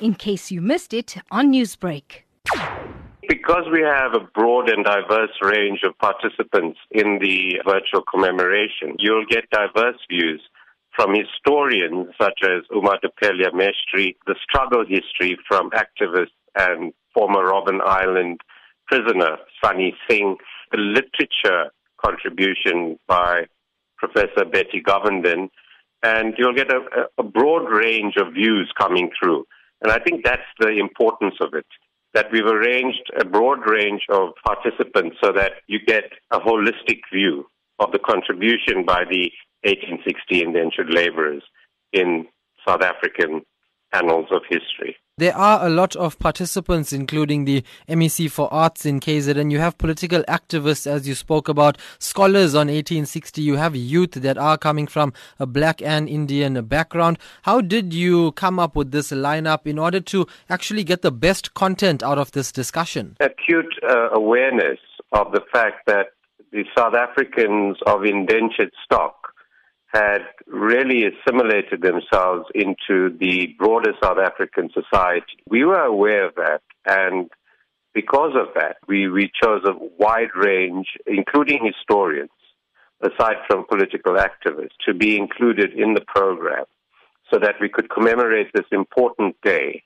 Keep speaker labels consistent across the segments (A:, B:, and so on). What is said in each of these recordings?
A: in case you missed it on Newsbreak.
B: Because we have a broad and diverse range of participants in the virtual commemoration, you'll get diverse views from historians such as Uma Dhupelia-Mesthrie, the struggle history from activists and former Robben Island prisoner Sunny Singh, the literature contribution by Professor Betty Govinden, and you'll get a, a broad range of views coming through. And I think that's the importance of it that we've arranged a broad range of participants so that you get a holistic view of the contribution by the 1860 indentured laborers in South African annals of history.
C: There are a lot of participants, including the MEC for Arts in KZN. You have political activists, as you spoke about, scholars on 1860. You have youth that are coming from a black and Indian background. How did you come up with this lineup in order to actually get the best content out of this discussion?
B: Acute uh, awareness of the fact that the South Africans of indentured stock had really assimilated themselves into the broader South African society. We were aware of that, and because of that, we, we chose a wide range, including historians, aside from political activists, to be included in the program so that we could commemorate this important day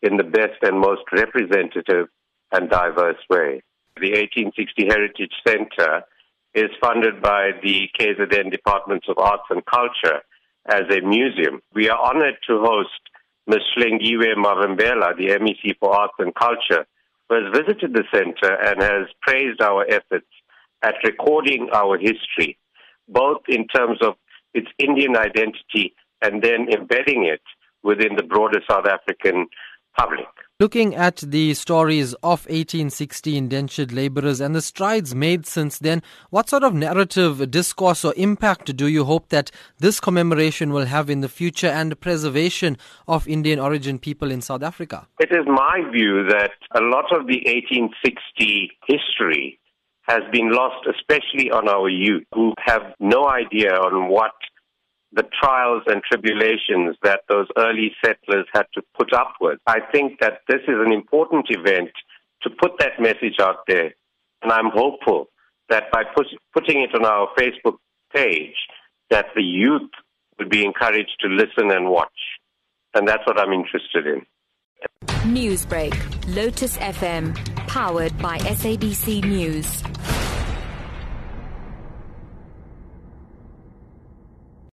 B: in the best and most representative and diverse way. The 1860 Heritage Center is funded by the KZN Departments of Arts and Culture as a museum. We are honored to host Ms. Hlengiwe Mavimbela, the MEC for Arts and Culture, who has visited the center and has praised our efforts at recording our history, both in terms of its Indian identity and then embedding it within the broader South African public.
C: Looking at the stories of 1860 indentured laborers and the strides made since then, what sort of narrative, discourse, or impact do you hope that this commemoration will have in the future and preservation of Indian origin people in South Africa?
B: It is my view that a lot of the 1860 history has been lost, especially on our youth who have no idea on what the trials and tribulations that those early settlers had to put up with. I think that this is an important event to put that message out there. And I'm hopeful that by put, putting it on our Facebook page, that the youth will be encouraged to listen and watch. And that's what I'm interested in.
D: Newsbreak, Lotus FM, powered by SABC News.